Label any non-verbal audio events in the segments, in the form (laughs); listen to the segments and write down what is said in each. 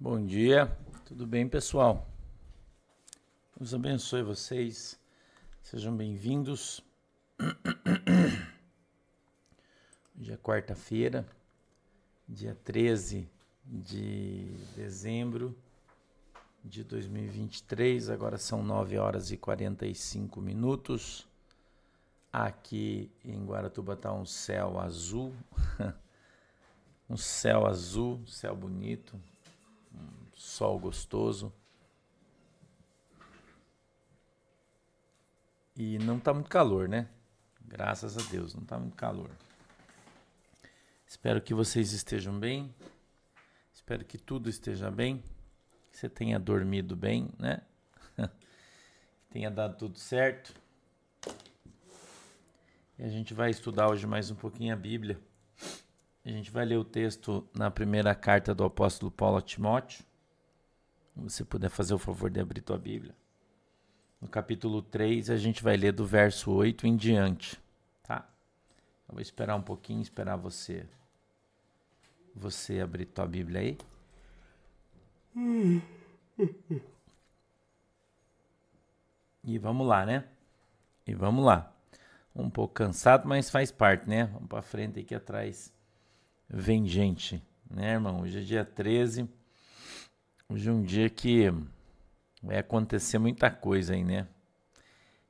Bom dia, tudo bem, pessoal? Deus abençoe vocês, sejam bem-vindos. (coughs) Hoje é quarta-feira, dia 13 de dezembro de 2023, agora são 9 horas e 45 minutos. Aqui em Guaratuba está (laughs) um céu azul, um céu azul, céu bonito, sol gostoso. E não está muito calor, né? Graças a Deus, não está muito calor. Espero que vocês estejam bem. Espero que tudo esteja bem. Que você tenha dormido bem, né? (laughs) que tenha dado tudo certo. E a gente vai estudar hoje mais um pouquinho a Bíblia. A gente vai ler o texto na primeira carta do apóstolo Paulo a Timóteo. Você puder fazer o favor de abrir tua Bíblia. No capítulo 3, a gente vai ler do verso 8 em diante, tá? Eu vou esperar um pouquinho, esperar você você abrir tua Bíblia aí. E vamos lá, né? E vamos lá. Um pouco cansado, mas faz parte, né? Vamos para frente aqui atrás vem gente, né, irmão? Hoje é dia 13. Hoje é um dia que vai acontecer muita coisa aí, né?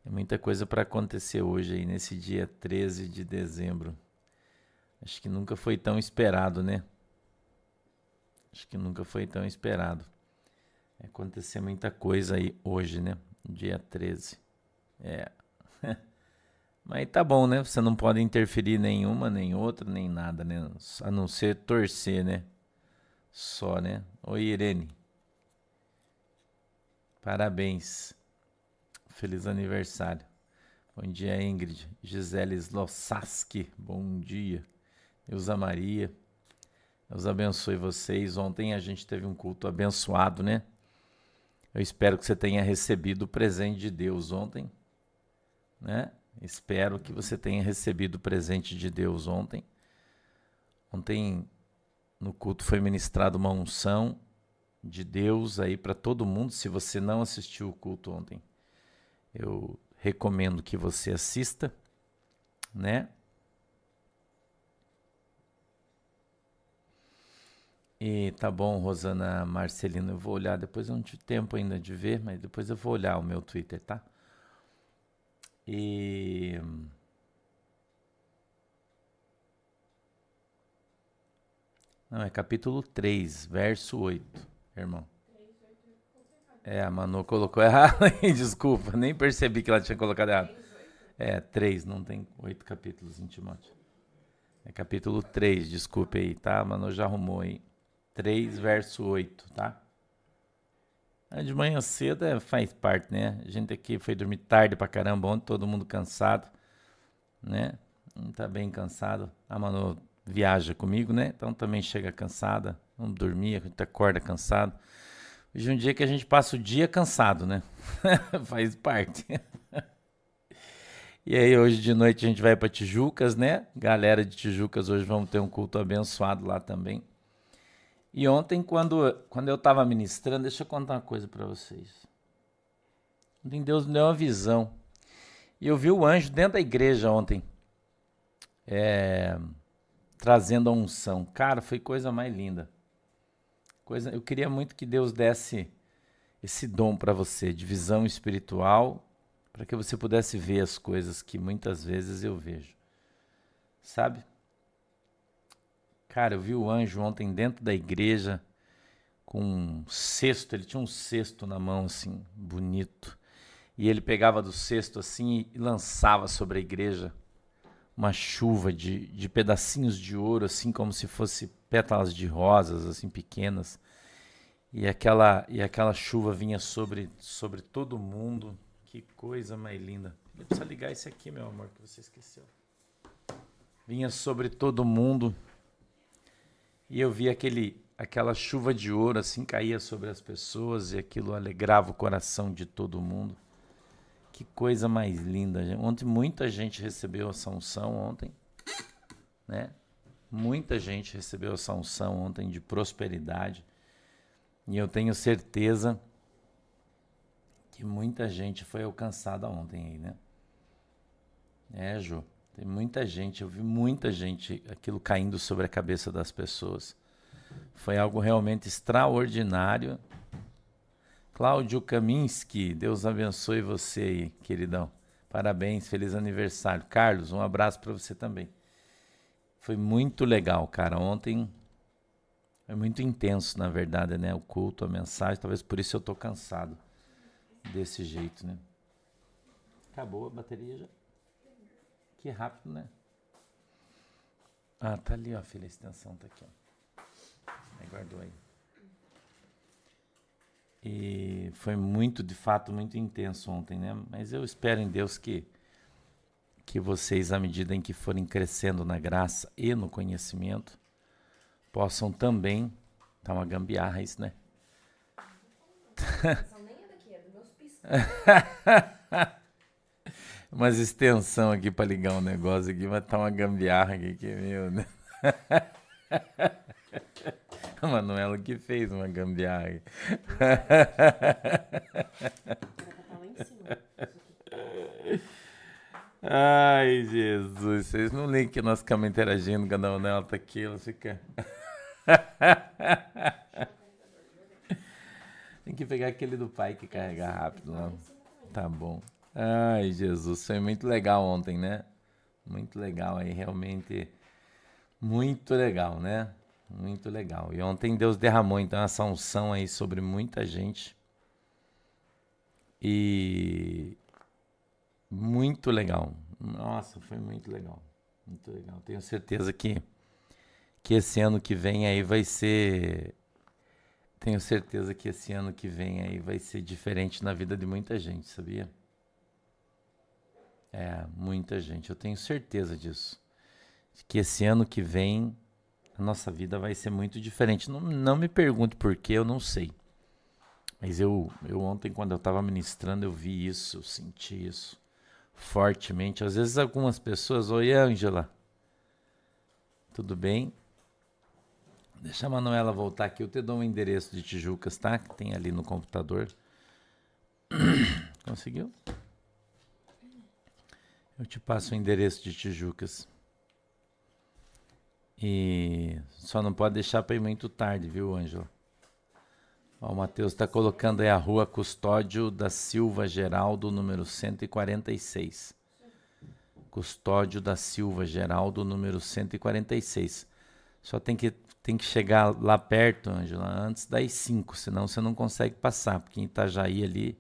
É muita coisa para acontecer hoje aí, nesse dia 13 de dezembro. Acho que nunca foi tão esperado, né? Acho que nunca foi tão esperado. Vai acontecer muita coisa aí hoje, né? Dia 13. É. (laughs) Mas tá bom, né? Você não pode interferir nenhuma, nem outra, nem nada, né? A não ser torcer, né? Só, né? Oi, Irene. Parabéns. Feliz aniversário. Bom dia, Ingrid. Gisele Slossaski. Bom dia. Eusa Maria. Deus abençoe vocês. Ontem a gente teve um culto abençoado, né? Eu espero que você tenha recebido o presente de Deus ontem, né? Espero que você tenha recebido o presente de Deus ontem. Ontem no culto foi ministrada uma unção de Deus aí para todo mundo. Se você não assistiu o culto ontem, eu recomendo que você assista, né? E tá bom, Rosana Marcelino, eu vou olhar, depois eu não tive tempo ainda de ver, mas depois eu vou olhar o meu Twitter, tá? E. Não, é capítulo 3, verso 8, irmão. É, a Manu colocou (laughs) errado desculpa, nem percebi que ela tinha colocado errado. É, 3, não tem 8 capítulos em Timóteo. É capítulo 3, desculpe aí, tá? A Manu já arrumou aí. 3, verso 8, tá? De manhã cedo é, faz parte, né? A gente aqui foi dormir tarde pra caramba ontem, todo mundo cansado, né? Tá bem cansado. A Manu viaja comigo, né? Então também chega cansada. Vamos dormir, a gente acorda cansado. Hoje é um dia que a gente passa o dia cansado, né? (laughs) faz parte. e aí hoje de noite a gente vai para Tijucas, né? Galera de Tijucas hoje vamos ter um culto abençoado lá também. E ontem, quando, quando eu estava ministrando, deixa eu contar uma coisa para vocês. Ontem Deus me deu uma visão. E eu vi o anjo dentro da igreja ontem, é, trazendo a unção. Cara, foi coisa mais linda. Coisa, eu queria muito que Deus desse esse dom para você, de visão espiritual, para que você pudesse ver as coisas que muitas vezes eu vejo. Sabe? Cara, eu vi o anjo ontem dentro da igreja com um cesto, ele tinha um cesto na mão assim, bonito. E ele pegava do cesto assim e lançava sobre a igreja uma chuva de, de pedacinhos de ouro, assim como se fosse pétalas de rosas, assim pequenas. E aquela, e aquela chuva vinha sobre, sobre todo mundo. Que coisa mais linda. Precisa ligar esse aqui, meu amor, que você esqueceu. Vinha sobre todo mundo. E eu vi aquele, aquela chuva de ouro assim caía sobre as pessoas e aquilo alegrava o coração de todo mundo. Que coisa mais linda. Ontem muita gente recebeu essa unção ontem, né? Muita gente recebeu essa unção ontem de prosperidade. E eu tenho certeza que muita gente foi alcançada ontem aí, né? É, Ju. Tem muita gente, eu vi muita gente, aquilo caindo sobre a cabeça das pessoas. Foi algo realmente extraordinário. Cláudio Kaminski, Deus abençoe você aí, queridão. Parabéns, feliz aniversário. Carlos, um abraço para você também. Foi muito legal, cara. Ontem foi muito intenso, na verdade, né? O culto, a mensagem. Talvez por isso eu tô cansado desse jeito, né? Acabou a bateria já. Que rápido, né? Ah, tá ali, ó, filha. A extensão tá aqui, ó. Aí guardou aí. E foi muito, de fato, muito intenso ontem, né? Mas eu espero em Deus que que vocês, à medida em que forem crescendo na graça e no conhecimento, possam também. Tá uma gambiarra isso, né? É é (laughs) umas extensão aqui para ligar um negócio aqui, mas tá uma gambiarra aqui que é meu, né? (laughs) A Manuela que fez uma gambiarra. Aqui. (laughs) Ai, Jesus, vocês não leem que nós ficamos interagindo, cada Manuela tá aqui, ela fica. (laughs) Tem que pegar aquele do pai que carrega rápido lá. Tá bom. Ai, Jesus, foi muito legal ontem, né? Muito legal aí, realmente muito legal, né? Muito legal. E ontem Deus derramou então essa unção aí sobre muita gente. E muito legal. Nossa, foi muito legal. Muito legal. Tenho certeza que que esse ano que vem aí vai ser tenho certeza que esse ano que vem aí vai ser diferente na vida de muita gente, sabia? É, muita gente. Eu tenho certeza disso. Que esse ano que vem a nossa vida vai ser muito diferente. Não, não me pergunte por que, eu não sei. Mas eu, eu ontem, quando eu estava ministrando, eu vi isso, eu senti isso fortemente. Às vezes algumas pessoas, oi Ângela, tudo bem? Deixa a Manuela voltar aqui, eu te dou um endereço de Tijucas, tá? Que tem ali no computador. (clears throat) Conseguiu? Eu te passo o endereço de Tijucas. E só não pode deixar para ir muito tarde, viu, Ângela? O Matheus está colocando aí a rua Custódio da Silva Geraldo, número 146. Custódio da Silva Geraldo, número 146. Só tem que, tem que chegar lá perto, Ângela, antes das 5, senão você não consegue passar, porque em Itajaí ali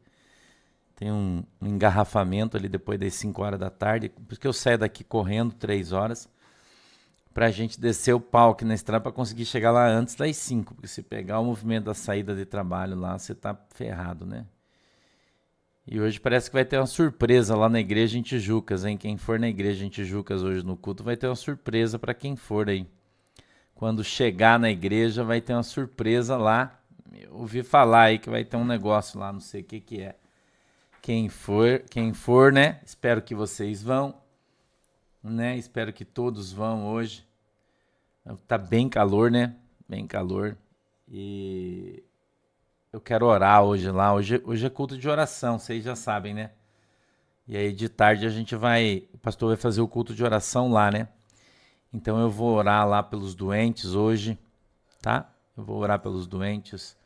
tem um, um engarrafamento ali depois das 5 horas da tarde, porque eu saio daqui correndo 3 horas para a gente descer o pau aqui na estrada para conseguir chegar lá antes das 5, porque se pegar o movimento da saída de trabalho lá, você tá ferrado, né? E hoje parece que vai ter uma surpresa lá na igreja em Tijucas, hein? Quem for na igreja em Tijucas hoje no culto vai ter uma surpresa para quem for aí. Quando chegar na igreja vai ter uma surpresa lá. Eu ouvi falar aí que vai ter um negócio lá, não sei o que que é. Quem for, quem for, né? Espero que vocês vão, né? Espero que todos vão hoje. Tá bem calor, né? Bem calor. E eu quero orar hoje lá. Hoje, hoje é culto de oração, vocês já sabem, né? E aí de tarde a gente vai, o pastor vai fazer o culto de oração lá, né? Então eu vou orar lá pelos doentes hoje, tá? Eu vou orar pelos doentes.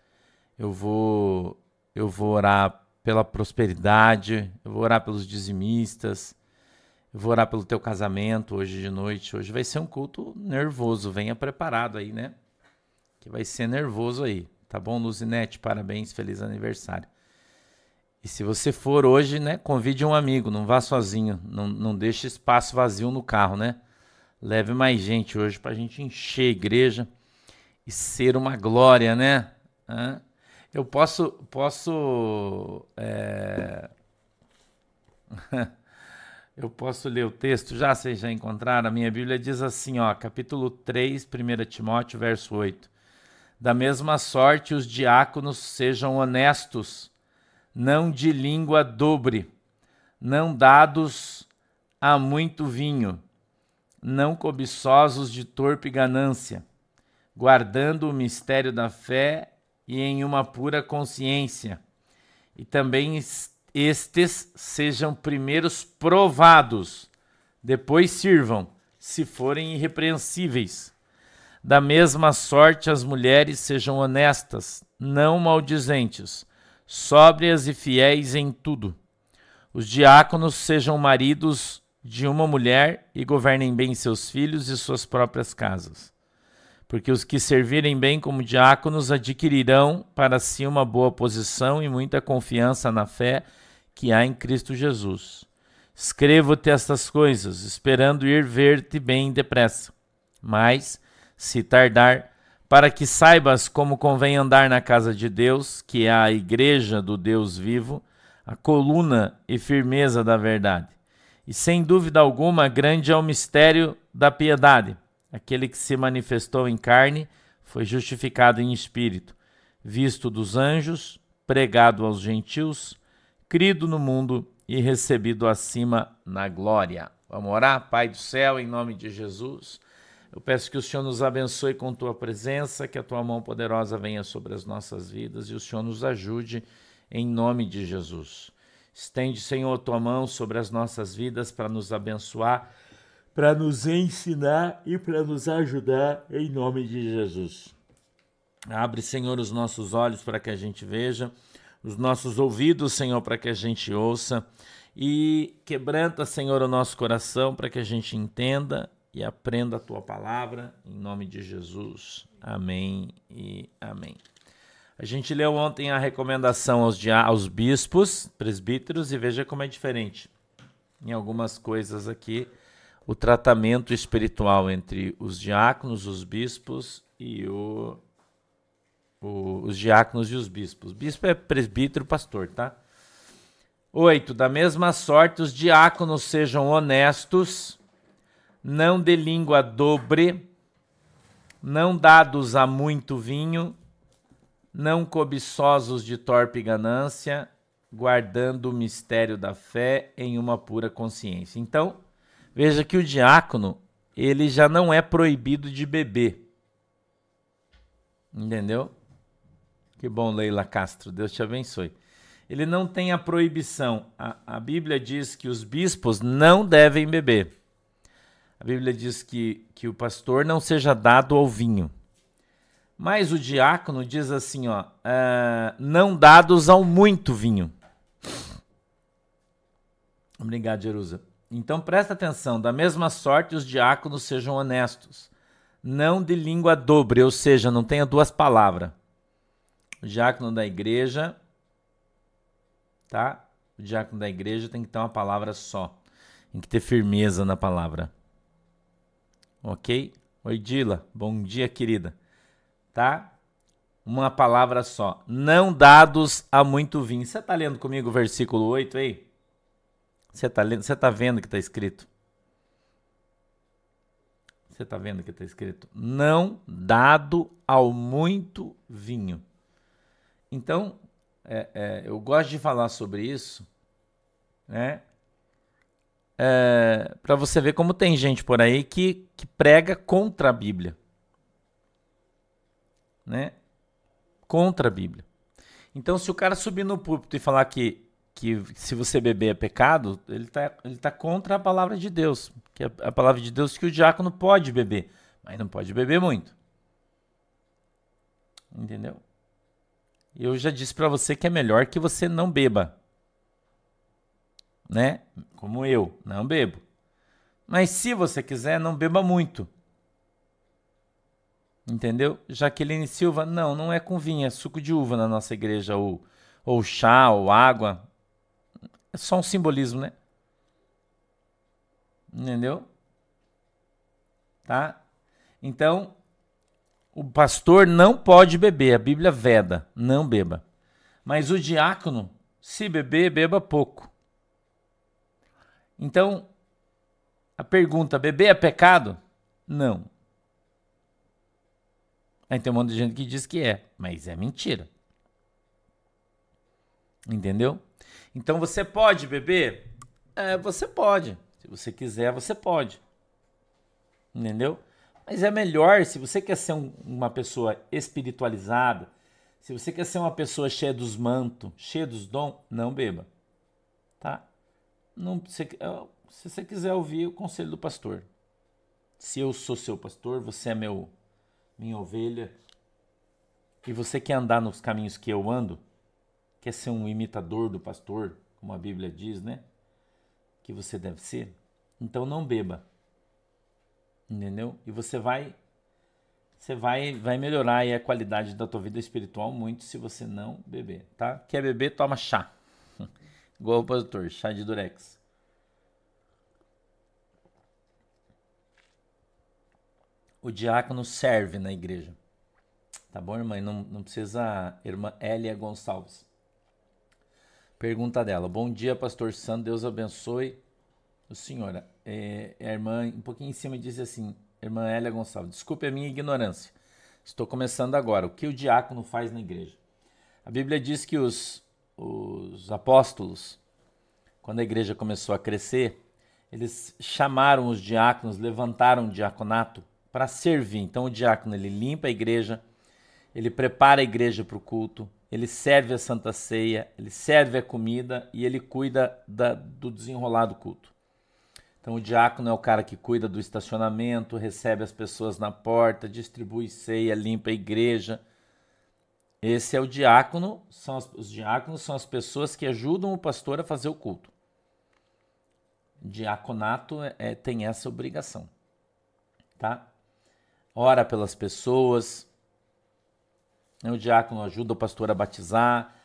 Eu vou eu vou orar pela prosperidade, eu vou orar pelos dizimistas. Eu vou orar pelo teu casamento hoje de noite. Hoje vai ser um culto nervoso. Venha preparado aí, né? Que vai ser nervoso aí. Tá bom, Luzinete? Parabéns, feliz aniversário. E se você for hoje, né? Convide um amigo, não vá sozinho. Não, não deixe espaço vazio no carro, né? Leve mais gente hoje para a gente encher a igreja e ser uma glória, né? Eu posso. posso é... (laughs) Eu posso ler o texto já? Vocês já encontraram? A minha Bíblia diz assim, ó, capítulo 3, 1 Timóteo, verso 8. Da mesma sorte, os diáconos sejam honestos, não de língua dobre, não dados a muito vinho, não cobiçosos de torpe ganância, guardando o mistério da fé e em uma pura consciência, e também estes sejam primeiros provados, depois sirvam, se forem irrepreensíveis. Da mesma sorte, as mulheres sejam honestas, não maldizentes, sóbrias e fiéis em tudo. Os diáconos sejam maridos de uma mulher e governem bem seus filhos e suas próprias casas. Porque os que servirem bem como diáconos adquirirão para si uma boa posição e muita confiança na fé que há em Cristo Jesus. Escrevo-te estas coisas, esperando ir ver-te bem depressa. Mas, se tardar, para que saibas como convém andar na casa de Deus, que é a igreja do Deus vivo, a coluna e firmeza da verdade. E sem dúvida alguma, grande é o mistério da piedade. Aquele que se manifestou em carne foi justificado em espírito, visto dos anjos, pregado aos gentios, crido no mundo e recebido acima na glória. Vamos orar, Pai do céu, em nome de Jesus. Eu peço que o Senhor nos abençoe com tua presença, que a tua mão poderosa venha sobre as nossas vidas e o Senhor nos ajude em nome de Jesus. Estende, Senhor, tua mão sobre as nossas vidas para nos abençoar, para nos ensinar e para nos ajudar em nome de Jesus. Abre, Senhor, os nossos olhos para que a gente veja os nossos ouvidos, Senhor, para que a gente ouça e quebranta, Senhor, o nosso coração para que a gente entenda e aprenda a tua palavra, em nome de Jesus. Amém e amém. A gente leu ontem a recomendação aos, aos bispos, presbíteros, e veja como é diferente em algumas coisas aqui o tratamento espiritual entre os diáconos, os bispos e o o, os diáconos e os bispos. Bispo é presbítero, pastor, tá? Oito. Da mesma sorte, os diáconos sejam honestos, não de língua dobre, não dados a muito vinho, não cobiçosos de torpe ganância, guardando o mistério da fé em uma pura consciência. Então, veja que o diácono, ele já não é proibido de beber. Entendeu? Que bom, Leila Castro. Deus te abençoe. Ele não tem a proibição. A, a Bíblia diz que os bispos não devem beber. A Bíblia diz que, que o pastor não seja dado ao vinho. Mas o diácono diz assim, ó, uh, não dados ao muito vinho. Obrigado, Jerusa. Então presta atenção, da mesma sorte os diáconos sejam honestos, não de língua dobre, ou seja, não tenha duas palavras o diácono da igreja, tá? O diácono da igreja tem que ter uma palavra só. Tem que ter firmeza na palavra. Ok? Oi, Dila. Bom dia, querida. Tá? Uma palavra só. Não dados a muito vinho. Você tá lendo comigo o versículo 8 aí? Você tá lendo? Você tá vendo que tá escrito? Você tá vendo que tá escrito? Não dado ao muito vinho. Então, é, é, eu gosto de falar sobre isso, né? É, para você ver como tem gente por aí que, que prega contra a Bíblia, né? Contra a Bíblia. Então, se o cara subir no púlpito e falar que, que se você beber é pecado, ele está ele tá contra a palavra de Deus. Que é a palavra de Deus que o diácono pode beber, mas não pode beber muito. Entendeu? Eu já disse para você que é melhor que você não beba. Né? Como eu, não bebo. Mas se você quiser, não beba muito. Entendeu? Jaqueline Silva, não, não é com vinho, é suco de uva na nossa igreja, ou, ou chá, ou água. É só um simbolismo, né? Entendeu? Tá? Então, o pastor não pode beber, a Bíblia veda, não beba. Mas o diácono, se beber, beba pouco. Então, a pergunta: beber é pecado? Não. Aí tem um monte de gente que diz que é, mas é mentira. Entendeu? Então você pode beber? É, você pode. Se você quiser, você pode. Entendeu? Mas é melhor, se você quer ser um, uma pessoa espiritualizada, Se você quer ser uma pessoa cheia dos mantos, cheia dos dons, não beba. Tá? Não, se, se você quiser ouvir o conselho do pastor. Se eu sou seu pastor, você é meu minha ovelha, e você quer andar nos caminhos que eu ando, quer ser um imitador do pastor, como a Bíblia diz, né? Que você deve ser, então não beba. Entendeu? E você vai você vai vai melhorar a qualidade da tua vida espiritual muito se você não beber, tá? Quer beber, toma chá. (laughs) Igual o pastor, chá de durex. O diácono serve na igreja. Tá bom, irmã? Não, não precisa. Irmã Elia Gonçalves. Pergunta dela. Bom dia, pastor Santo. Deus abençoe o senhor. É, a irmã, um pouquinho em cima, diz assim: Irmã Elia Gonçalves, desculpe a minha ignorância. Estou começando agora. O que o diácono faz na igreja? A Bíblia diz que os, os apóstolos, quando a igreja começou a crescer, eles chamaram os diáconos, levantaram o diaconato para servir. Então o diácono ele limpa a igreja, ele prepara a igreja para o culto, ele serve a Santa Ceia, ele serve a comida e ele cuida da, do desenrolar do culto. Então, o diácono é o cara que cuida do estacionamento, recebe as pessoas na porta, distribui ceia, limpa a igreja. Esse é o diácono, são as, os diáconos são as pessoas que ajudam o pastor a fazer o culto. Diaconato é, é tem essa obrigação, tá? Ora pelas pessoas, o diácono ajuda o pastor a batizar,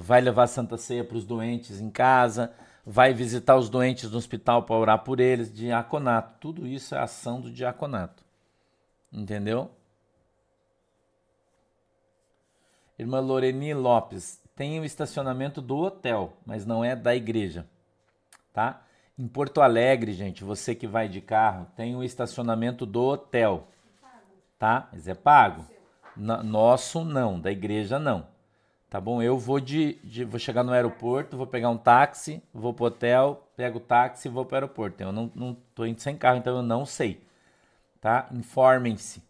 vai levar a Santa Ceia para os doentes em casa, vai visitar os doentes no hospital para orar por eles, diaconato. Tudo isso é ação do diaconato. Entendeu? Irmã Loreni Lopes, tem o estacionamento do hotel, mas não é da igreja, tá? Em Porto Alegre, gente, você que vai de carro, tem o estacionamento do hotel, tá? Mas é pago nosso não, da igreja não. Tá bom? Eu vou de, de, vou chegar no aeroporto, vou pegar um táxi, vou pro hotel, pego o táxi e vou pro aeroporto. Eu não, não tô indo sem carro, então eu não sei. Tá? Informem-se.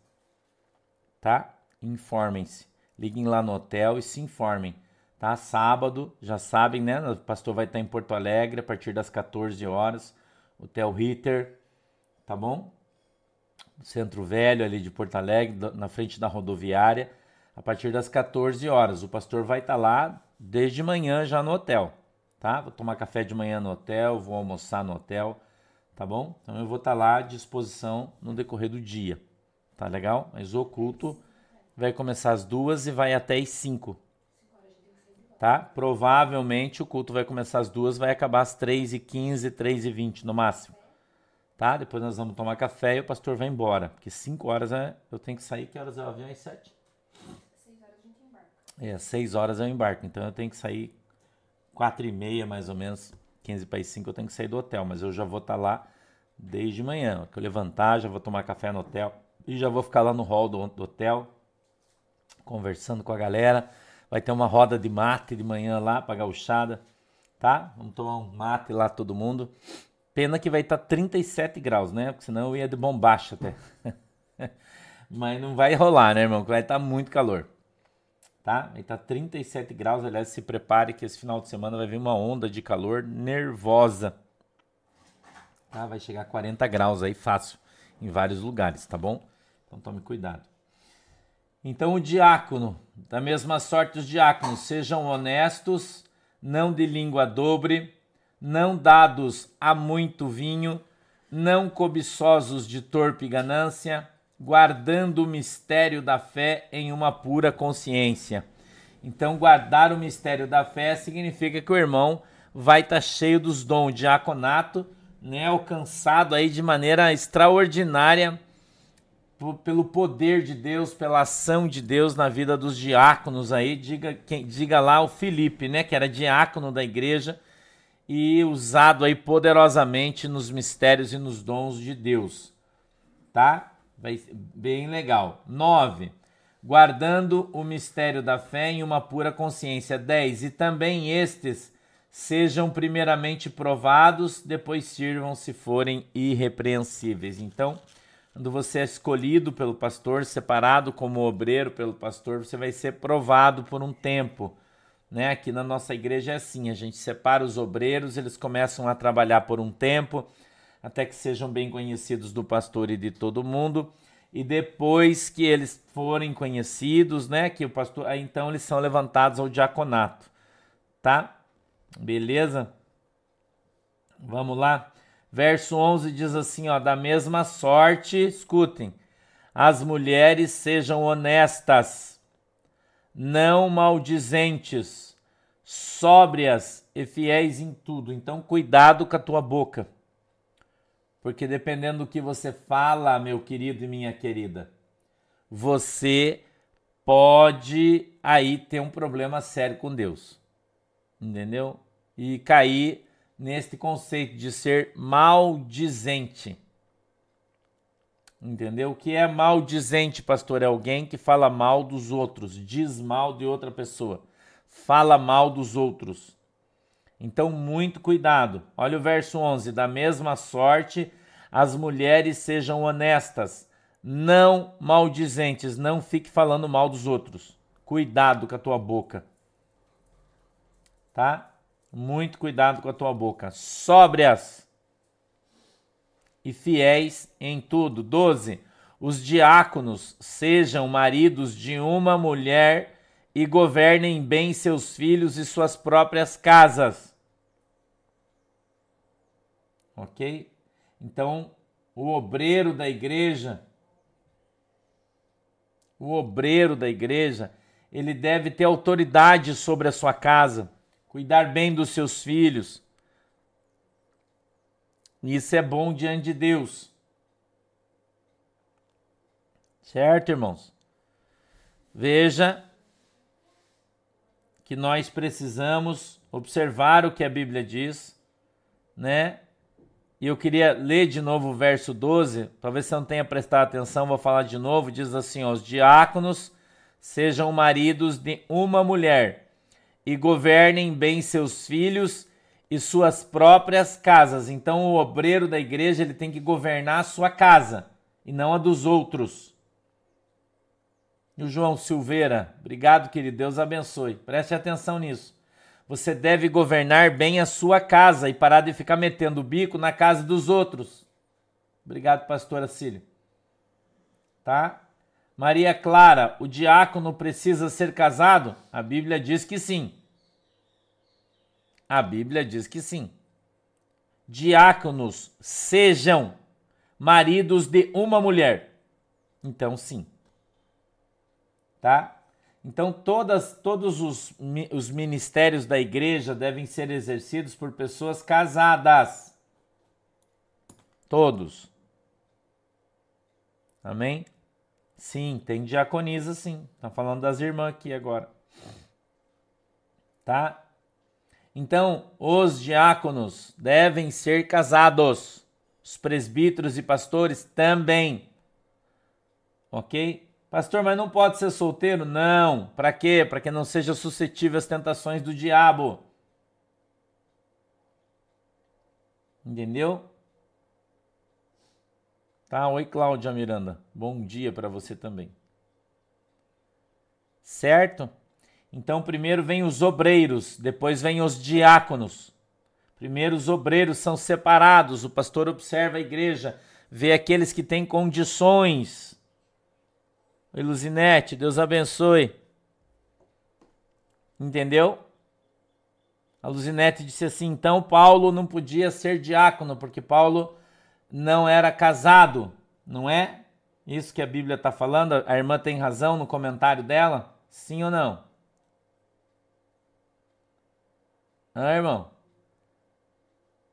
Tá? Informem-se. Liguem lá no hotel e se informem. Tá? Sábado, já sabem, né? O pastor vai estar em Porto Alegre a partir das 14 horas. Hotel Ritter, tá bom? Centro Velho, ali de Porto Alegre, na frente da rodoviária, a partir das 14 horas. O pastor vai estar tá lá desde manhã já no hotel, tá? Vou tomar café de manhã no hotel, vou almoçar no hotel, tá bom? Então eu vou estar tá lá à disposição no decorrer do dia, tá legal? Mas o culto vai começar às duas e vai até às cinco, tá? Provavelmente o culto vai começar às duas, vai acabar às três e quinze, três e vinte no máximo tá? Depois nós vamos tomar café e o pastor vai embora. Porque 5 horas é, eu tenho que sair. Que horas é o avião? Às 7? 6 horas a gente embarca. É, 6 horas eu embarco. Então eu tenho que sair 4 e meia, mais ou menos. 15 para as 5 eu tenho que sair do hotel. Mas eu já vou estar tá lá desde manhã. Que eu levantar, já vou tomar café no hotel. E já vou ficar lá no hall do, do hotel. Conversando com a galera. Vai ter uma roda de mate de manhã lá para gauchada. Tá? Vamos tomar um mate lá todo mundo. Pena que vai estar tá 37 graus, né? Porque senão eu ia de bombacha até. (laughs) Mas não vai rolar, né, irmão? Vai estar tá muito calor. Tá? Estar tá 37 graus. Aliás, se prepare que esse final de semana vai vir uma onda de calor nervosa. Tá? Vai chegar a 40 graus aí fácil em vários lugares, tá bom? Então tome cuidado. Então o diácono, da mesma sorte os diáconos, sejam honestos, não de língua dobre, não dados a muito vinho, não cobiçosos de torpe ganância, guardando o mistério da fé em uma pura consciência. Então, guardar o mistério da fé significa que o irmão vai estar tá cheio dos dons, diaconato, né, alcançado aí de maneira extraordinária pelo poder de Deus, pela ação de Deus na vida dos diáconos aí. Diga, quem, diga lá o Felipe, né, que era diácono da igreja e usado aí poderosamente nos mistérios e nos dons de Deus. Tá? Vai bem legal. 9. Guardando o mistério da fé em uma pura consciência. 10. E também estes sejam primeiramente provados, depois sirvam se forem irrepreensíveis. Então, quando você é escolhido pelo pastor, separado como obreiro pelo pastor, você vai ser provado por um tempo. Né? Aqui na nossa igreja é assim: a gente separa os obreiros, eles começam a trabalhar por um tempo, até que sejam bem conhecidos do pastor e de todo mundo. E depois que eles forem conhecidos, né, que o pastor, aí então eles são levantados ao diaconato, tá? Beleza? Vamos lá. Verso 11 diz assim, ó, da mesma sorte, escutem, as mulheres sejam honestas, não maldizentes, sóbrias e fiéis em tudo. Então, cuidado com a tua boca. Porque dependendo do que você fala, meu querido e minha querida, você pode aí ter um problema sério com Deus. Entendeu? E cair neste conceito de ser maldizente. Entendeu? O que é maldizente, pastor? É alguém que fala mal dos outros, diz mal de outra pessoa, fala mal dos outros. Então, muito cuidado. Olha o verso 11: da mesma sorte, as mulheres sejam honestas, não maldizentes, não fique falando mal dos outros. Cuidado com a tua boca. Tá? Muito cuidado com a tua boca. Sóbrias e fiéis em tudo. 12. Os diáconos sejam maridos de uma mulher e governem bem seus filhos e suas próprias casas. Ok? Então, o obreiro da igreja, o obreiro da igreja, ele deve ter autoridade sobre a sua casa cuidar bem dos seus filhos. Isso é bom diante de Deus. Certo, irmãos? Veja que nós precisamos observar o que a Bíblia diz, né? E eu queria ler de novo o verso 12, talvez você não tenha prestado atenção, vou falar de novo. Diz assim: Os diáconos sejam maridos de uma mulher e governem bem seus filhos e suas próprias casas. Então o obreiro da igreja ele tem que governar a sua casa e não a dos outros. E o João Silveira, obrigado, querido, Deus abençoe. Preste atenção nisso. Você deve governar bem a sua casa e parar de ficar metendo o bico na casa dos outros. Obrigado, pastora Cília. Tá? Maria Clara, o diácono precisa ser casado? A Bíblia diz que sim. A Bíblia diz que sim. Diáconos sejam maridos de uma mulher. Então, sim. Tá? Então, todas, todos os, os ministérios da igreja devem ser exercidos por pessoas casadas. Todos. Amém? Sim, tem diaconisa sim. Tá falando das irmãs aqui agora. Tá? Então, os diáconos devem ser casados. Os presbíteros e pastores também. OK? Pastor, mas não pode ser solteiro? Não. Para quê? Para que não seja suscetível às tentações do diabo. Entendeu? Tá, oi Cláudia Miranda. Bom dia para você também. Certo? Então, primeiro vem os obreiros, depois vem os diáconos. Primeiro os obreiros são separados, o pastor observa a igreja, vê aqueles que têm condições. Oi, Luzinete, Deus abençoe. Entendeu? A Luzinete disse assim: então Paulo não podia ser diácono, porque Paulo não era casado, não é? Isso que a Bíblia está falando? A irmã tem razão no comentário dela? Sim ou não? Ah, irmão?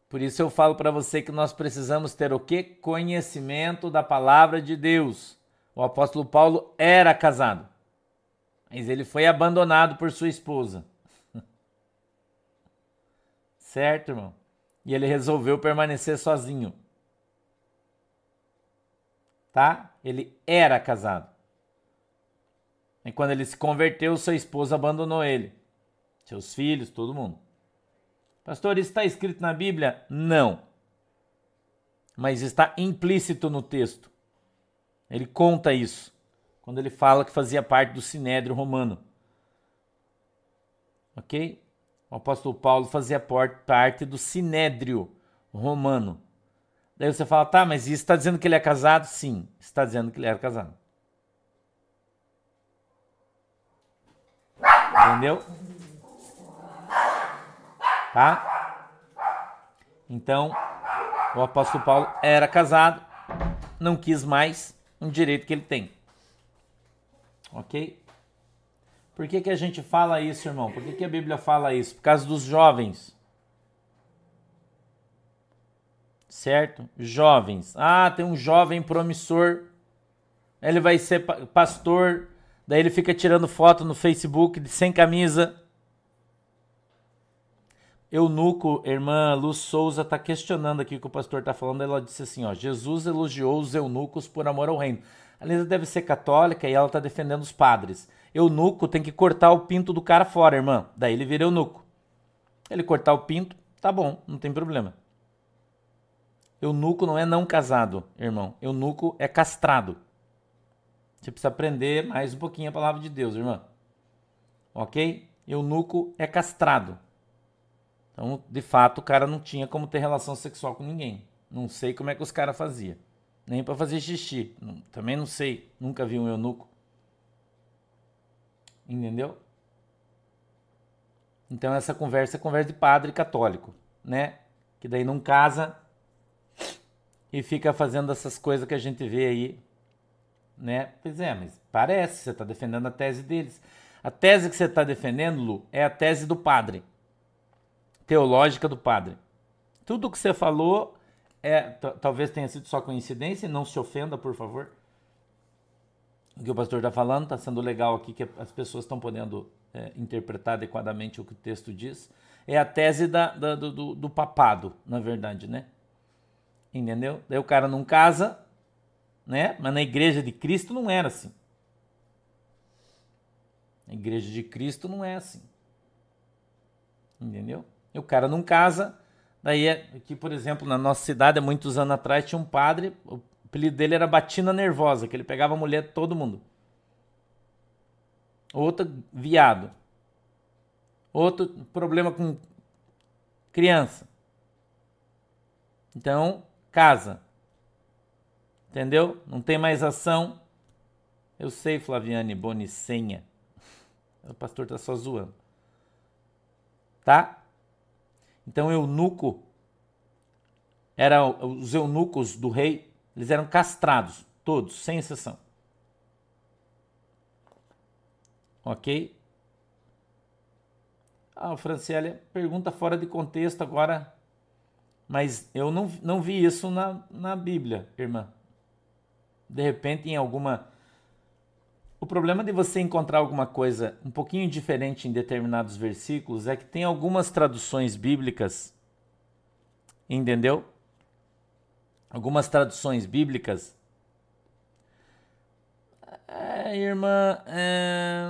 Por isso eu falo para você que nós precisamos ter o que? Conhecimento da palavra de Deus. O apóstolo Paulo era casado, mas ele foi abandonado por sua esposa. (laughs) certo, irmão? E ele resolveu permanecer sozinho tá? Ele era casado. E quando ele se converteu, sua esposa abandonou ele. Seus filhos, todo mundo. Pastor, isso está escrito na Bíblia? Não. Mas está implícito no texto. Ele conta isso quando ele fala que fazia parte do sinédrio romano. Ok? O apóstolo Paulo fazia parte do sinédrio romano. Daí você fala, tá, mas isso está dizendo que ele é casado? Sim, está dizendo que ele era casado. Entendeu? Tá? Então, o apóstolo Paulo era casado, não quis mais um direito que ele tem. Ok? Por que, que a gente fala isso, irmão? Por que, que a Bíblia fala isso? Por causa dos jovens. Certo? Jovens. Ah, tem um jovem promissor. Ele vai ser pastor. Daí ele fica tirando foto no Facebook sem camisa. Eunuco, irmã Luz Souza, está questionando aqui o que o pastor está falando. Ela disse assim: ó, Jesus elogiou os eunucos por amor ao reino. A Lisa deve ser católica e ela está defendendo os padres. Eunuco tem que cortar o pinto do cara fora, irmã. Daí ele vira eunuco. Ele cortar o pinto, tá bom, não tem problema. Eunuco não é não casado, irmão. Eunuco é castrado. Você precisa aprender mais um pouquinho a palavra de Deus, irmã. Ok? Eunuco é castrado. Então, de fato, o cara não tinha como ter relação sexual com ninguém. Não sei como é que os caras faziam. Nem para fazer xixi. Também não sei. Nunca vi um eunuco. Entendeu? Então essa conversa é conversa de padre católico, né? Que daí não casa e fica fazendo essas coisas que a gente vê aí, né? Pois é, mas parece, você está defendendo a tese deles. A tese que você está defendendo, Lu, é a tese do padre teológica do padre. Tudo o que você falou é talvez tenha sido só coincidência, não se ofenda, por favor. O que o pastor está falando está sendo legal aqui, que as pessoas estão podendo é, interpretar adequadamente o que o texto diz. É a tese da, da do, do papado, na verdade, né? Entendeu? Daí o cara não casa, né? Mas na igreja de Cristo não era assim. Na igreja de Cristo não é assim. Entendeu? E o cara não casa. Daí, é, aqui, por exemplo, na nossa cidade, há muitos anos atrás, tinha um padre, o apelido dele era Batina Nervosa, que ele pegava a mulher de todo mundo. Outro, viado. Outro, problema com criança. Então, casa. Entendeu? Não tem mais ação. Eu sei, Flaviane Bonicenha. (laughs) O pastor tá só zoando. Tá? Então, eunuco era os eunucos do rei, eles eram castrados, todos, sem exceção. Ok? Ah, Franciele pergunta fora de contexto agora, mas eu não, não vi isso na, na Bíblia, irmã. De repente, em alguma o problema de você encontrar alguma coisa um pouquinho diferente em determinados versículos é que tem algumas traduções bíblicas, entendeu? Algumas traduções bíblicas. É, irmã, é,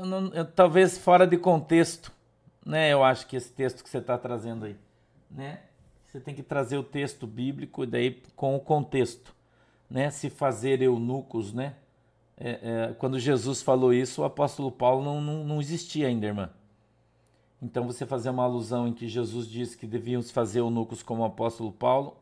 eu não, eu, talvez fora de contexto, né? Eu acho que esse texto que você está trazendo aí, né? Você tem que trazer o texto bíblico daí com o contexto, né? Se fazer eunucos, né? É, é, quando Jesus falou isso, o apóstolo Paulo não, não, não existia ainda, irmã. Então você fazer uma alusão em que Jesus disse que devíamos fazer eunucos como o apóstolo Paulo,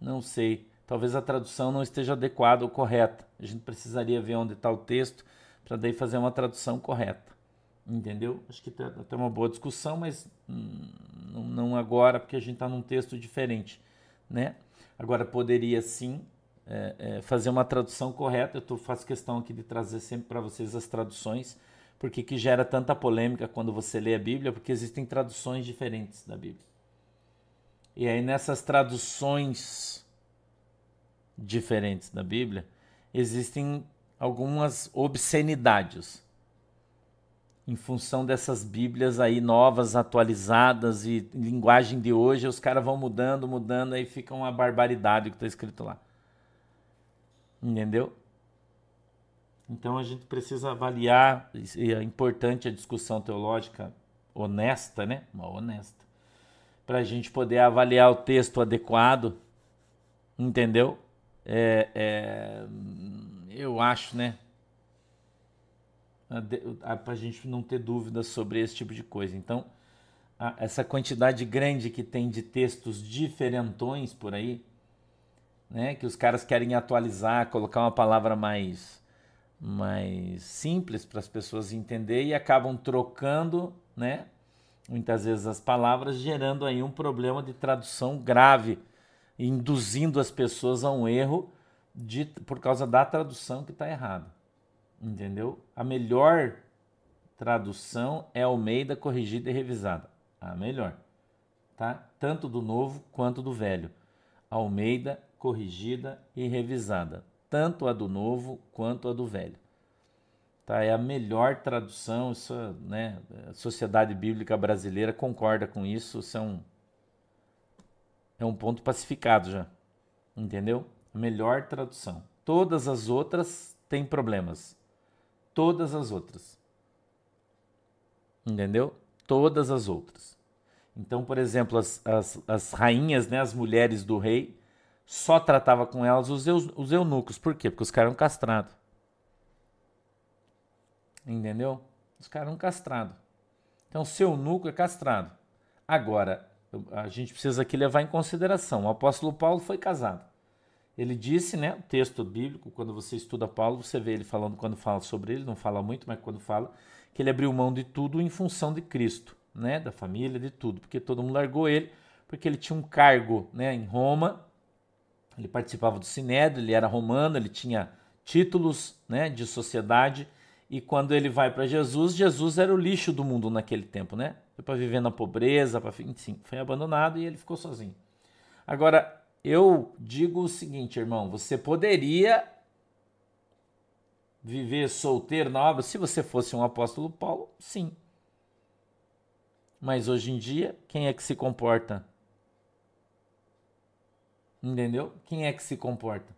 não sei. Talvez a tradução não esteja adequada ou correta. A gente precisaria ver onde está o texto para daí fazer uma tradução correta. Entendeu? Acho que tem uma boa discussão, mas não agora, porque a gente está num texto diferente. Né? Agora, poderia sim é, é, fazer uma tradução correta. Eu tô, faço questão aqui de trazer sempre para vocês as traduções, porque que gera tanta polêmica quando você lê a Bíblia, porque existem traduções diferentes da Bíblia. E aí nessas traduções diferentes da Bíblia, existem algumas obscenidades em função dessas Bíblias aí novas, atualizadas e linguagem de hoje, os caras vão mudando, mudando, aí fica uma barbaridade o que está escrito lá. Entendeu? Então a gente precisa avaliar, e é importante a discussão teológica honesta, né? Uma honesta. Para a gente poder avaliar o texto adequado, entendeu? é, é, eu acho, né? Para a gente não ter dúvidas sobre esse tipo de coisa. Então, essa quantidade grande que tem de textos diferentões por aí, né? Que os caras querem atualizar, colocar uma palavra mais, mais simples para as pessoas entenderem e acabam trocando, né? Muitas vezes as palavras, gerando aí um problema de tradução grave, induzindo as pessoas a um erro de, por causa da tradução que está errada. Entendeu? A melhor tradução é Almeida corrigida e revisada. A melhor. Tá? Tanto do novo quanto do velho. Almeida corrigida e revisada. Tanto a do novo quanto a do velho. Tá? É a melhor tradução, isso, né? a Sociedade Bíblica Brasileira concorda com isso, isso é um, é um ponto pacificado já. Entendeu? melhor tradução. Todas as outras têm problemas. Todas as outras. Entendeu? Todas as outras. Então, por exemplo, as, as, as rainhas, né, as mulheres do rei, só tratava com elas os, os eunucos. Por quê? Porque os caras eram castrados. Entendeu? Os caras eram castrados. Então, seu eunuco é castrado. Agora, a gente precisa aqui levar em consideração: o apóstolo Paulo foi casado. Ele disse, né, o texto bíblico, quando você estuda Paulo, você vê ele falando quando fala sobre ele, não fala muito, mas quando fala, que ele abriu mão de tudo em função de Cristo, né, da família, de tudo, porque todo mundo largou ele, porque ele tinha um cargo, né, em Roma, ele participava do Sinédrio, ele era romano, ele tinha títulos, né, de sociedade, e quando ele vai para Jesus, Jesus era o lixo do mundo naquele tempo, né? Foi para viver na pobreza, para enfim, foi abandonado e ele ficou sozinho. Agora, eu digo o seguinte, irmão, você poderia viver solteiro na obra se você fosse um apóstolo Paulo? Sim. Mas hoje em dia, quem é que se comporta? Entendeu? Quem é que se comporta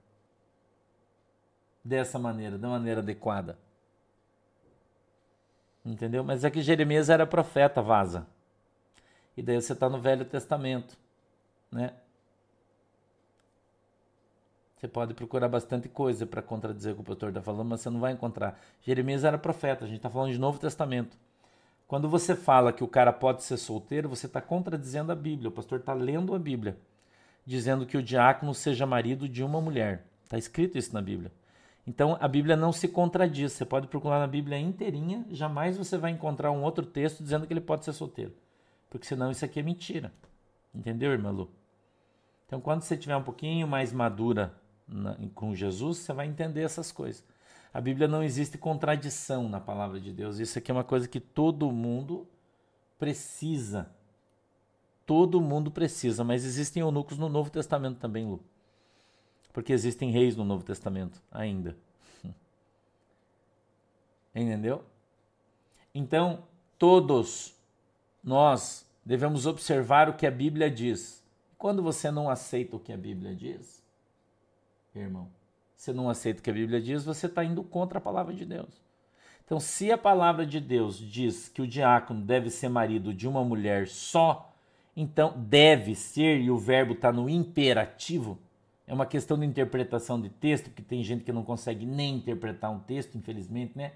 dessa maneira, da maneira adequada? Entendeu? Mas é que Jeremias era profeta, vaza. E daí você está no Velho Testamento, né? Você pode procurar bastante coisa para contradizer o que o pastor está falando, mas você não vai encontrar. Jeremias era profeta, a gente está falando de Novo Testamento. Quando você fala que o cara pode ser solteiro, você está contradizendo a Bíblia. O pastor está lendo a Bíblia, dizendo que o diácono seja marido de uma mulher. Está escrito isso na Bíblia. Então a Bíblia não se contradiz. Você pode procurar na Bíblia inteirinha, jamais você vai encontrar um outro texto dizendo que ele pode ser solteiro. Porque senão isso aqui é mentira. Entendeu, irmã Lu? Então quando você tiver um pouquinho mais madura na, com Jesus, você vai entender essas coisas. A Bíblia não existe contradição na palavra de Deus. Isso aqui é uma coisa que todo mundo precisa. Todo mundo precisa, mas existem eunucos no Novo Testamento também, Lu. Porque existem reis no Novo Testamento ainda. (laughs) Entendeu? Então, todos nós devemos observar o que a Bíblia diz. Quando você não aceita o que a Bíblia diz, irmão. Você não aceita o que a Bíblia diz, você está indo contra a palavra de Deus. Então, se a palavra de Deus diz que o diácono deve ser marido de uma mulher só, então deve ser, e o verbo está no imperativo, é uma questão de interpretação de texto, porque tem gente que não consegue nem interpretar um texto, infelizmente, né?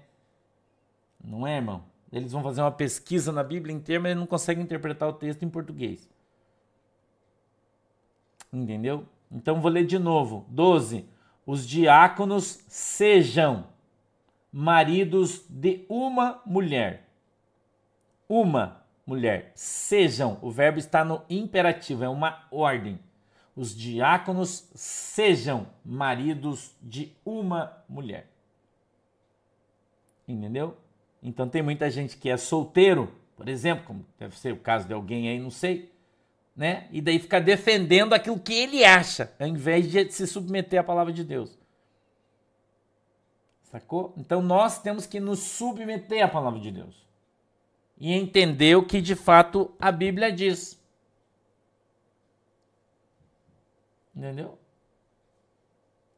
Não é, irmão? Eles vão fazer uma pesquisa na Bíblia inteira, mas não conseguem interpretar o texto em português. Entendeu? Então vou ler de novo. 12. Os diáconos sejam maridos de uma mulher. Uma mulher. Sejam. O verbo está no imperativo, é uma ordem. Os diáconos sejam maridos de uma mulher. Entendeu? Então tem muita gente que é solteiro, por exemplo, como deve ser o caso de alguém aí, não sei né? E daí ficar defendendo aquilo que ele acha, ao invés de se submeter à palavra de Deus. Sacou? Então nós temos que nos submeter à palavra de Deus e entender o que de fato a Bíblia diz. Entendeu?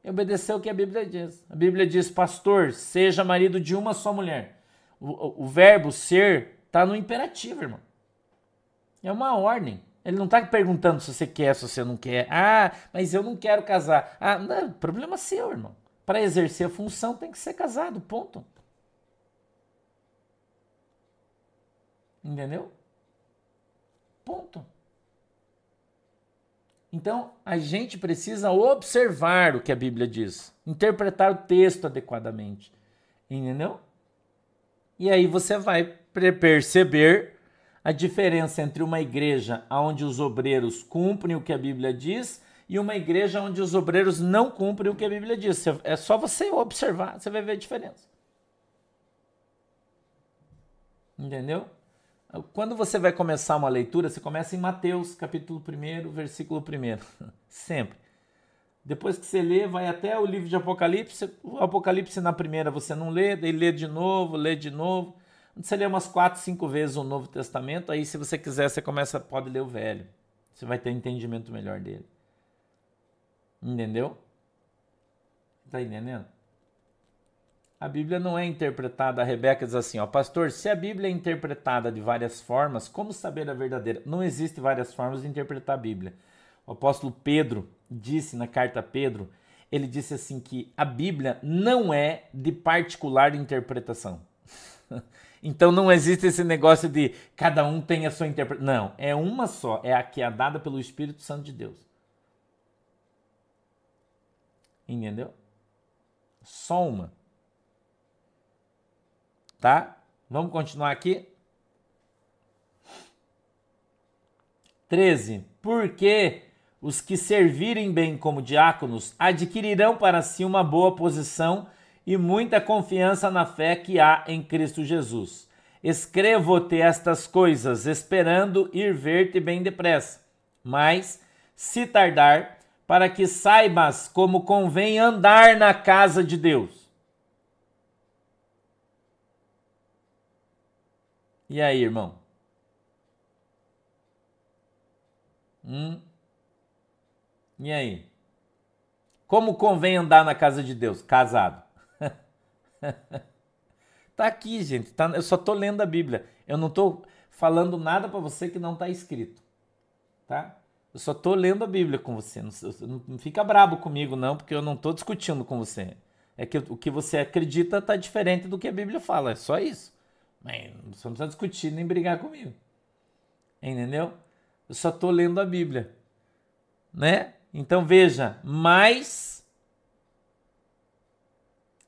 E obedecer o que a Bíblia diz. A Bíblia diz: Pastor, seja marido de uma só mulher. O, o, verbo ser está no imperativo, irmão. É uma ordem. Ele não está perguntando se você quer, se você não quer. Ah, mas eu não quero casar. Ah, não, problema seu, irmão. Para exercer a função tem que ser casado, ponto. Entendeu? Ponto. Então, a gente precisa observar o que a Bíblia diz, interpretar o texto adequadamente. Entendeu? E aí você vai perceber a diferença entre uma igreja onde os obreiros cumprem o que a Bíblia diz e uma igreja onde os obreiros não cumprem o que a Bíblia diz. É só você observar, você vai ver a diferença. Entendeu? Quando você vai começar uma leitura, você começa em Mateus, capítulo 1, versículo 1. (laughs) Sempre. Depois que você lê, vai até o livro de Apocalipse. O Apocalipse na primeira você não lê, daí lê de novo, lê de novo. Você lê umas quatro, cinco vezes o Novo Testamento, aí se você quiser, você começa, pode ler o Velho. Você vai ter um entendimento melhor dele. Entendeu? Tá entendendo? A Bíblia não é interpretada, a Rebeca diz assim, ó, pastor, se a Bíblia é interpretada de várias formas, como saber a verdadeira? Não existe várias formas de interpretar a Bíblia. O apóstolo Pedro disse na carta a Pedro, ele disse assim que a Bíblia não é de particular interpretação. (laughs) então não existe esse negócio de cada um tem a sua interpretação. Não, é uma só, é a que é dada pelo Espírito Santo de Deus. Entendeu? Só uma. Tá? Vamos continuar aqui. 13. Porque os que servirem bem como diáconos adquirirão para si uma boa posição e muita confiança na fé que há em Cristo Jesus. Escrevo-te estas coisas, esperando ir ver-te bem depressa. Mas, se tardar, para que saibas como convém andar na casa de Deus E aí, irmão? Hum? E aí? Como convém andar na casa de Deus? Casado. (laughs) tá aqui, gente. Tá, eu só tô lendo a Bíblia. Eu não tô falando nada para você que não tá escrito. Tá? Eu só tô lendo a Bíblia com você. Não, não, fica brabo comigo, não, porque eu não tô discutindo com você. É que o que você acredita tá diferente do que a Bíblia fala. É só isso. Mas você não precisa discutir nem brigar comigo. Entendeu? Eu só estou lendo a Bíblia. Né? Então veja, mas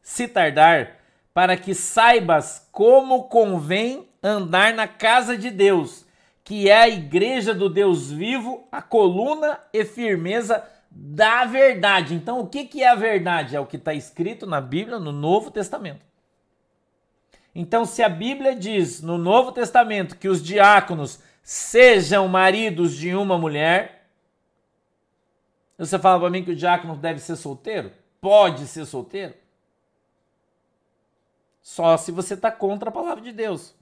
se tardar, para que saibas como convém andar na casa de Deus, que é a igreja do Deus vivo, a coluna e firmeza da verdade. Então, o que, que é a verdade? É o que está escrito na Bíblia, no Novo Testamento. Então, se a Bíblia diz no Novo Testamento que os diáconos sejam maridos de uma mulher, você fala para mim que o diácono deve ser solteiro? Pode ser solteiro? Só se você está contra a palavra de Deus.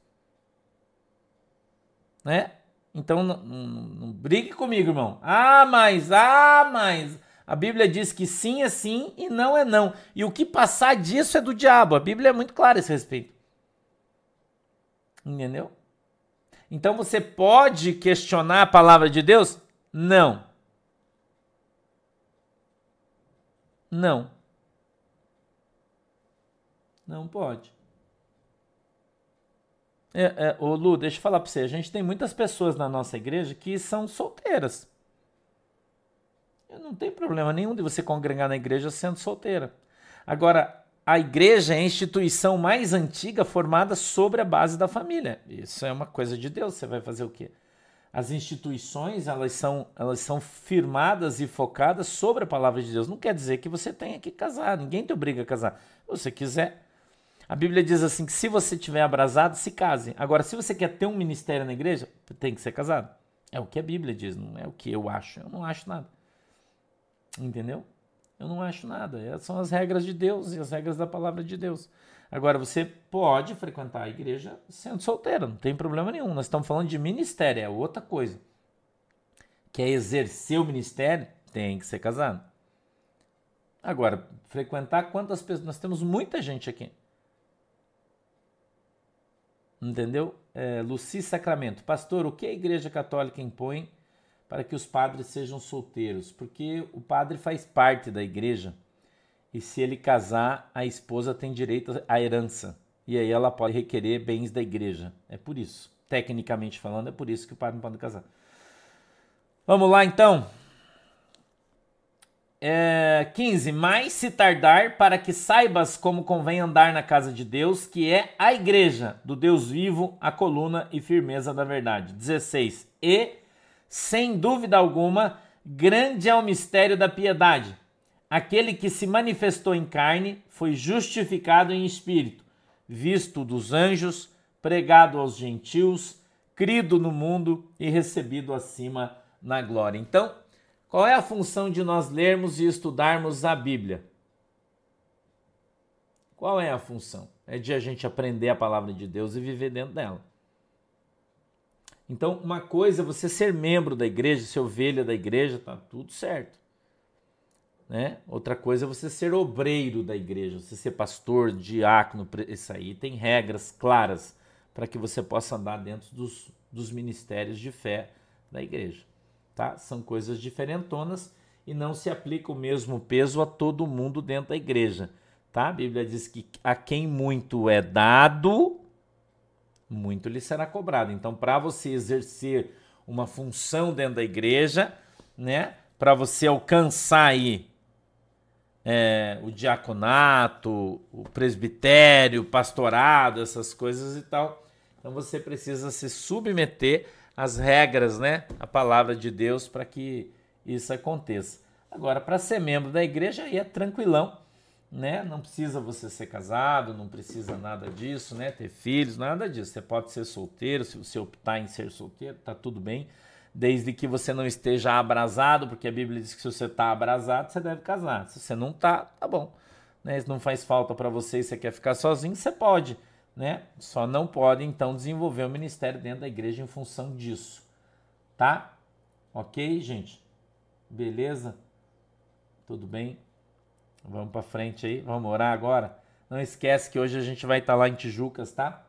Né? Então não, não, não, brigue comigo, irmão. Ah, mas, ah, mas. A Bíblia diz que sim é sim e não é não. E o que passar disso é do diabo. A Bíblia é muito clara a esse respeito. Entendeu? Então você pode questionar a palavra de Deus? Não. Não. Não pode. É, é, ô Lu, deixa eu falar para você. A gente tem muitas pessoas na nossa igreja que são solteiras. Não tem problema nenhum de você congregar na igreja sendo solteira. Agora, a igreja é a instituição mais antiga formada sobre a base da família. Isso é uma coisa de Deus, você vai fazer o quê? As instituições, elas são, elas são firmadas e focadas sobre a palavra de Deus. Não quer dizer que você tenha que casar, ninguém te obriga a casar. Se você quiser. A Bíblia diz assim que se você tiver abrasado, se case. Agora, se você quer ter um ministério na igreja, tem que ser casado. É o que a Bíblia diz, não é o que eu acho. Eu não acho nada. Entendeu? Eu não acho nada. Essas são as regras de Deus e as regras da palavra de Deus. Agora, você pode frequentar a igreja sendo solteiro, não tem problema nenhum. Nós estamos falando de ministério, é outra coisa. Quer exercer o ministério? Tem que ser casado. Agora, frequentar quantas pessoas? Nós temos muita gente aqui. Entendeu? É, Luci Sacramento. Pastor, o que a Igreja Católica impõe para que os padres sejam solteiros, porque o padre faz parte da igreja e se ele casar, a esposa tem direito à herança e aí ela pode requerer bens da igreja. É por isso, tecnicamente falando, é por isso que o padre não pode casar. Vamos lá então. É, 15. Mais se tardar para que saibas como convém andar na casa de Deus, que é a igreja do Deus vivo, a coluna e firmeza da verdade. 16. E, sem dúvida alguma, grande é o mistério da piedade. Aquele que se manifestou em carne foi justificado em espírito, visto dos anjos, pregado aos gentios, crido no mundo e recebido acima na glória. Então, qual é a função de nós lermos e estudarmos a Bíblia? Qual é a função? É de a gente aprender a palavra de Deus e viver dentro dela. Então, uma coisa é você ser membro da igreja, ser ovelha da igreja, tá tudo certo. Né? Outra coisa é você ser obreiro da igreja, você ser pastor, diácono, isso aí tem regras claras para que você possa andar dentro dos, dos ministérios de fé da igreja tá? São coisas diferentonas e não se aplica o mesmo peso a todo mundo dentro da igreja, tá? A Bíblia diz que a quem muito é dado, muito lhe será cobrado. Então, para você exercer uma função dentro da igreja, né? Para você alcançar aí é, o diaconato, o presbitério, o pastorado, essas coisas e tal. Então você precisa se submeter as regras, né? A palavra de Deus para que isso aconteça. Agora, para ser membro da igreja aí é tranquilão, né? Não precisa você ser casado, não precisa nada disso, né? Ter filhos, nada disso. Você pode ser solteiro, se você optar em ser solteiro, tá tudo bem, desde que você não esteja abrasado, porque a Bíblia diz que se você está abrasado, você deve casar. Se você não tá, tá bom. Né? Não faz falta para você e você quer ficar sozinho, você pode né? Só não pode então desenvolver o ministério dentro da igreja em função disso, tá? Ok, gente? Beleza? Tudo bem? Vamos para frente aí, vamos orar agora. Não esquece que hoje a gente vai estar tá lá em Tijucas, tá?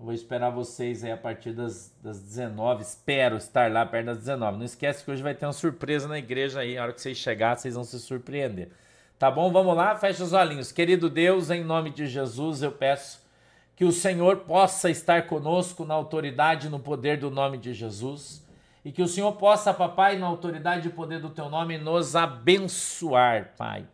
vou esperar vocês aí a partir das, das 19. Espero estar lá perto das 19. Não esquece que hoje vai ter uma surpresa na igreja aí. A hora que vocês chegarem, vocês vão se surpreender. Tá bom? Vamos lá? Fecha os olhinhos. Querido Deus, em nome de Jesus, eu peço que o Senhor possa estar conosco na autoridade e no poder do nome de Jesus. E que o Senhor possa, papai, na autoridade e poder do teu nome, nos abençoar, Pai.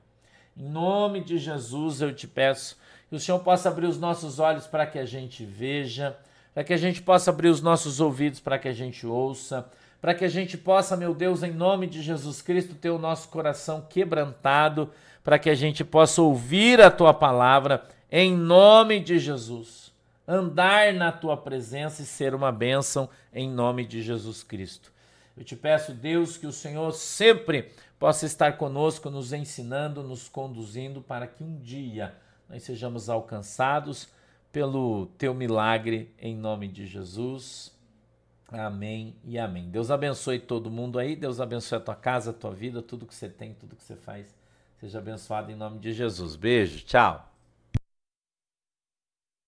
Em nome de Jesus eu te peço que o Senhor possa abrir os nossos olhos para que a gente veja, para que a gente possa abrir os nossos ouvidos para que a gente ouça, para que a gente possa, meu Deus, em nome de Jesus Cristo, ter o nosso coração quebrantado, para que a gente possa ouvir a tua palavra em nome de Jesus. Andar na tua presença e ser uma bênção em nome de Jesus Cristo. Eu te peço, Deus, que o Senhor sempre possa estar conosco, nos ensinando, nos conduzindo, para que um dia nós sejamos alcançados pelo teu milagre, em nome de Jesus. Amém e amém. Deus abençoe todo mundo aí, Deus abençoe a tua casa, a tua vida, tudo que você tem, tudo que você faz. Seja abençoado em nome de Jesus. Beijo, tchau.